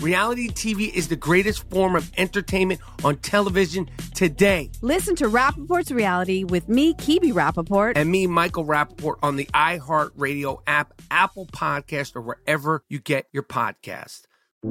Reality TV is the greatest form of entertainment on television today. Listen to Rapaport's Reality with me, Kibi Rapaport. And me, Michael Rapaport, on the iHeartRadio app, Apple Podcast, or wherever you get your podcast.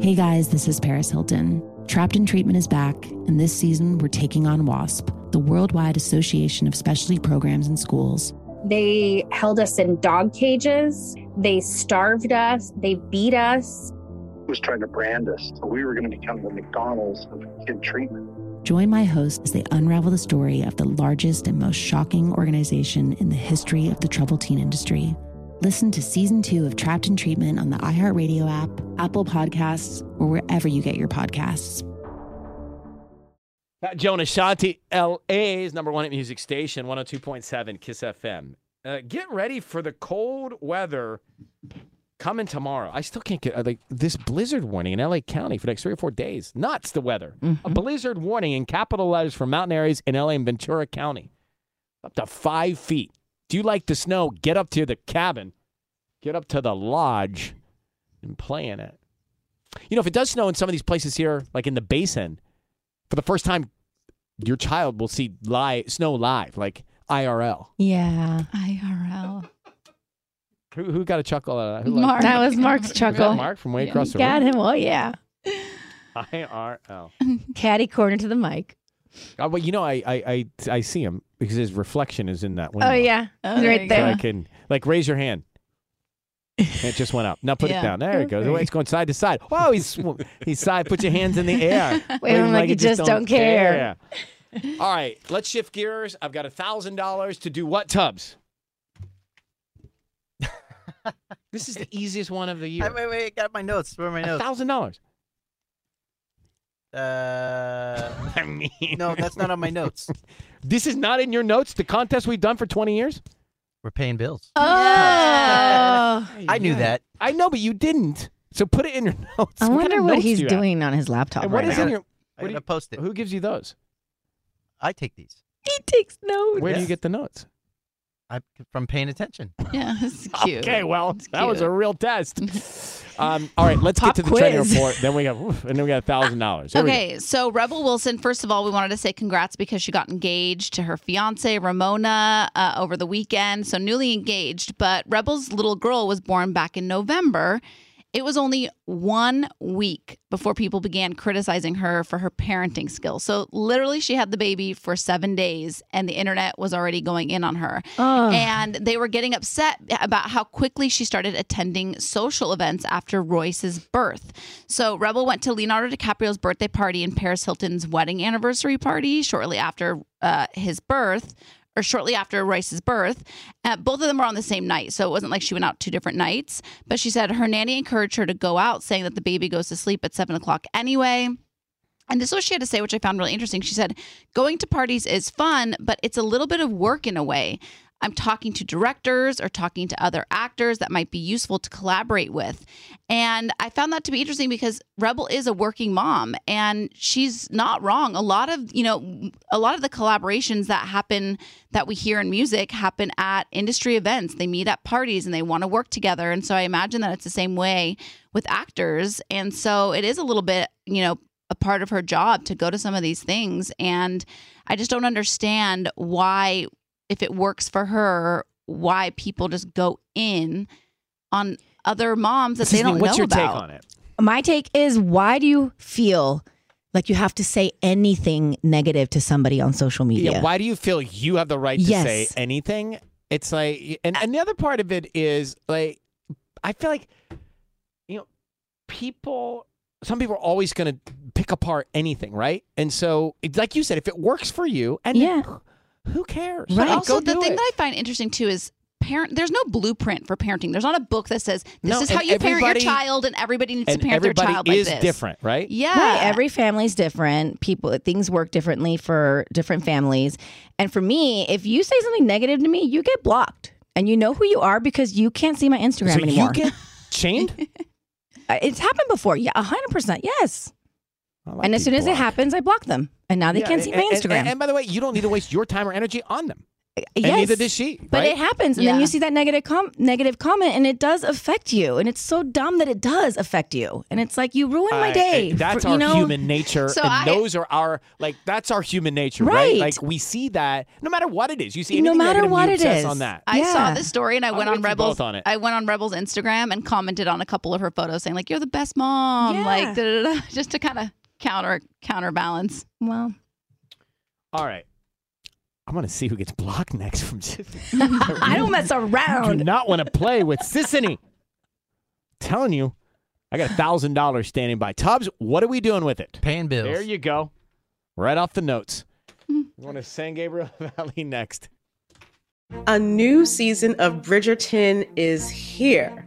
Hey guys, this is Paris Hilton. Trapped in Treatment is back, and this season we're taking on WASP, the Worldwide Association of Specialty Programs and Schools. They held us in dog cages, they starved us, they beat us. Was trying to brand us. So we were going to become the McDonald's of kid treatment. Join my host as they unravel the story of the largest and most shocking organization in the history of the troubled teen industry. Listen to season two of Trapped in Treatment on the iHeartRadio app, Apple Podcasts, or wherever you get your podcasts. Pat Jonas Shanti, LA's number one at music station, 102.7 Kiss FM. Uh, get ready for the cold weather coming tomorrow. I still can't get uh, like this blizzard warning in LA County for the next three or four days. Nuts the weather. A blizzard warning in capital letters for mountain areas in LA and Ventura County. Up to five feet. Do you like the snow? Get up to the cabin, get up to the lodge, and play in it. You know, if it does snow in some of these places here, like in the basin, for the first time, your child will see live snow live, like IRL. Yeah. IRL. Who, who got a chuckle out of that? Who liked Mark. That was Mark's that? chuckle. Mark from way across the Got room. him. Oh, yeah. IRL. Caddy corner to the mic. Oh, well, you know, I, I I I see him because his reflection is in that oh, window. Oh, yeah. Oh, He's there right you So there. I can like raise your hand. It just went up. Now put Yeah. it down. There it goes. Oh, It's going side to side. Whoa, he's sw- he's side. Put your hands in the air. Wave 'em like you just don't care. All right, let's shift gears. I've got a thousand dollars to do what, Tubbs? This is the easiest one of the year. Wait, wait, wait. Got my notes. Where are my notes? thousand dollars. Uh, I mean, no, that's not on my notes. This is not in your notes. The contest we've done for twenty years. We're paying bills. Oh. I knew that. I know, but you didn't. So put it in your notes. I What kind wonder of what he's do you have? doing on his laptop And what right is now. in your? I What do gotta you- post it. Who gives you those? I take these. He takes notes. Where do you get the notes? I from paying attention. Yeah, this is cute. Okay, well, It's that was a real test. um, all right, let's Pop get to the training quiz. report. Then we got, and then we got a thousand dollars. Here we go. Okay, so Rebel Wilson, first of all, we wanted to say congrats because she got engaged to her fiance, Ramona, uh, over the weekend. So newly engaged, but Rebel's little girl was born back in November. It was only one week before people began criticizing her for her parenting skills. So literally, she had the baby for seven days, and the internet was already going in on her. Oh. And they were getting upset about how quickly she started attending social events after Royce's birth. So Rebel went to Leonardo DiCaprio's birthday party and Paris Hilton's wedding anniversary party shortly after uh, his birth. Or shortly after Royce's birth, uh, both of them were on the same night, so it wasn't like she went out two different nights. But she said her nanny encouraged her to go out, saying that the baby goes to sleep at seven o'clock anyway. And this is what she had to say, which I found really interesting. She said, Going to parties is fun, but it's a little bit of work in a way. I'm talking to directors or talking to other actors that might be useful to collaborate with. And I found that to be interesting because Rebel is a working mom and she's not wrong. A lot of, you know, a lot of the collaborations that happen that we hear in music happen at industry events. They meet at parties and they want to work together. And so I imagine that it's the same way with actors. And so it is a little bit, you know, a part of her job to go to some of these things. And I just don't understand why if it works for her, why people just go in on other moms that they don't What's know your about. take on it? My take is why do you feel like you have to say anything negative to somebody on social media? Yeah, why do you feel you have the right to Yes. say anything? It's like, and, and the other part of it is like, I feel like, you know, people, some people are always going to pick apart anything, right? And so, it's like you said, if it works for you, and Yeah. Who cares? But Like, also, go the thing it. that I find interesting too is parent. There's no blueprint for parenting. There's not a book that says this No, is how you parent your child, and everybody needs and to parent their child like this. Everybody is different, right? Yeah, Right. Every family's different. People, things work differently for different families. And for me, if you say something negative to me, you get blocked. And you know who you are because you can't see my Instagram so anymore. you get chained? It's happened before. Yeah, 100%. Yes. Like and as being soon as it happens, I block them. And now they Yeah, can't see my and- and- Instagram. And, and by the way, you don't need to waste your time or energy on them. Uh, and neither does she. But right? it happens, and then you see that negative com- negative comment, and it does affect you, and it's so dumb that it does affect you, and it's like you ruined my day. I- that's for- our you know? human nature, So and I- those are our like that's our human nature, right? Right. Like we see that no matter what it is. You see No matter what you it obsess is. on that. I saw Yeah. this story and I I'm went on Rebels. both on it. I went on Rebels Instagram and commented on a couple of her photos, saying like, "You're the best mom," Yeah. like da, da, da, just to kind of counter counterbalance. Well, All right. I'm gonna see who gets blocked next from Sisanie. I don't mess around. do around. not want to play with Sisanie. Telling you, I got a thousand dollars standing by. Tubbs, what are we doing with it? Paying bills. There you go. Right off the notes. We want to San Gabriel Valley next. A new season of Bridgerton is here.